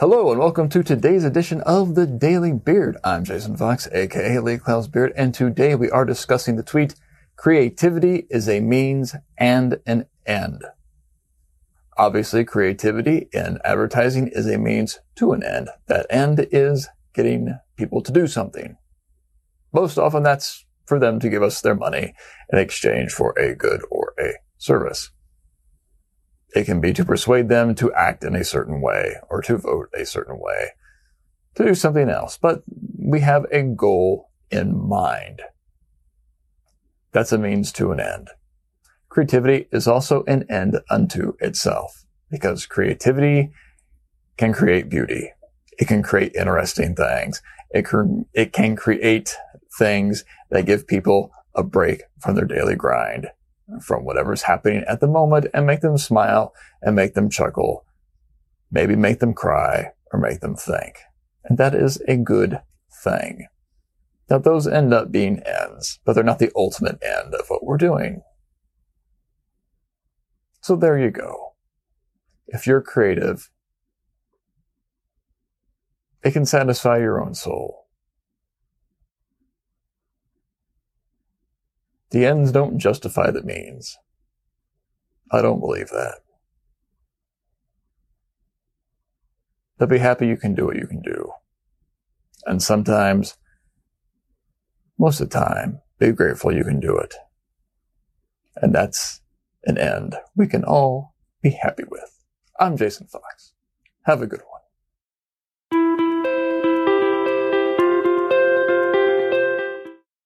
Hello and welcome to today's edition of the Daily Beard. I'm Jason Fox, aka Lee Clow's Beard, and today we are discussing the tweet, creativity is a means and an end. Obviously, creativity in advertising is a means to an end. That end is getting people to do something. Most often that's for them to give us their money in exchange for a good or a service. It can be to persuade them to act in a certain way or to vote a certain way, to do something else. But we have a goal in mind. That's a means to an end. Creativity is also an end unto itself because creativity can create beauty. It can create interesting things. It can, it can create things that give people a break from their daily grind, from whatever's happening at the moment and make them smile and make them chuckle, maybe make them cry or make them think. And that is a good thing. Now those end up being ends, but they're not the ultimate end of what we're doing. So there you go. If you're creative, it can satisfy your own soul. The ends don't justify the means. I don't believe that. But be happy you can do what you can do. And sometimes, most of the time, be grateful you can do it. And that's an end we can all be happy with. I'm Jason Fox. Have a good one.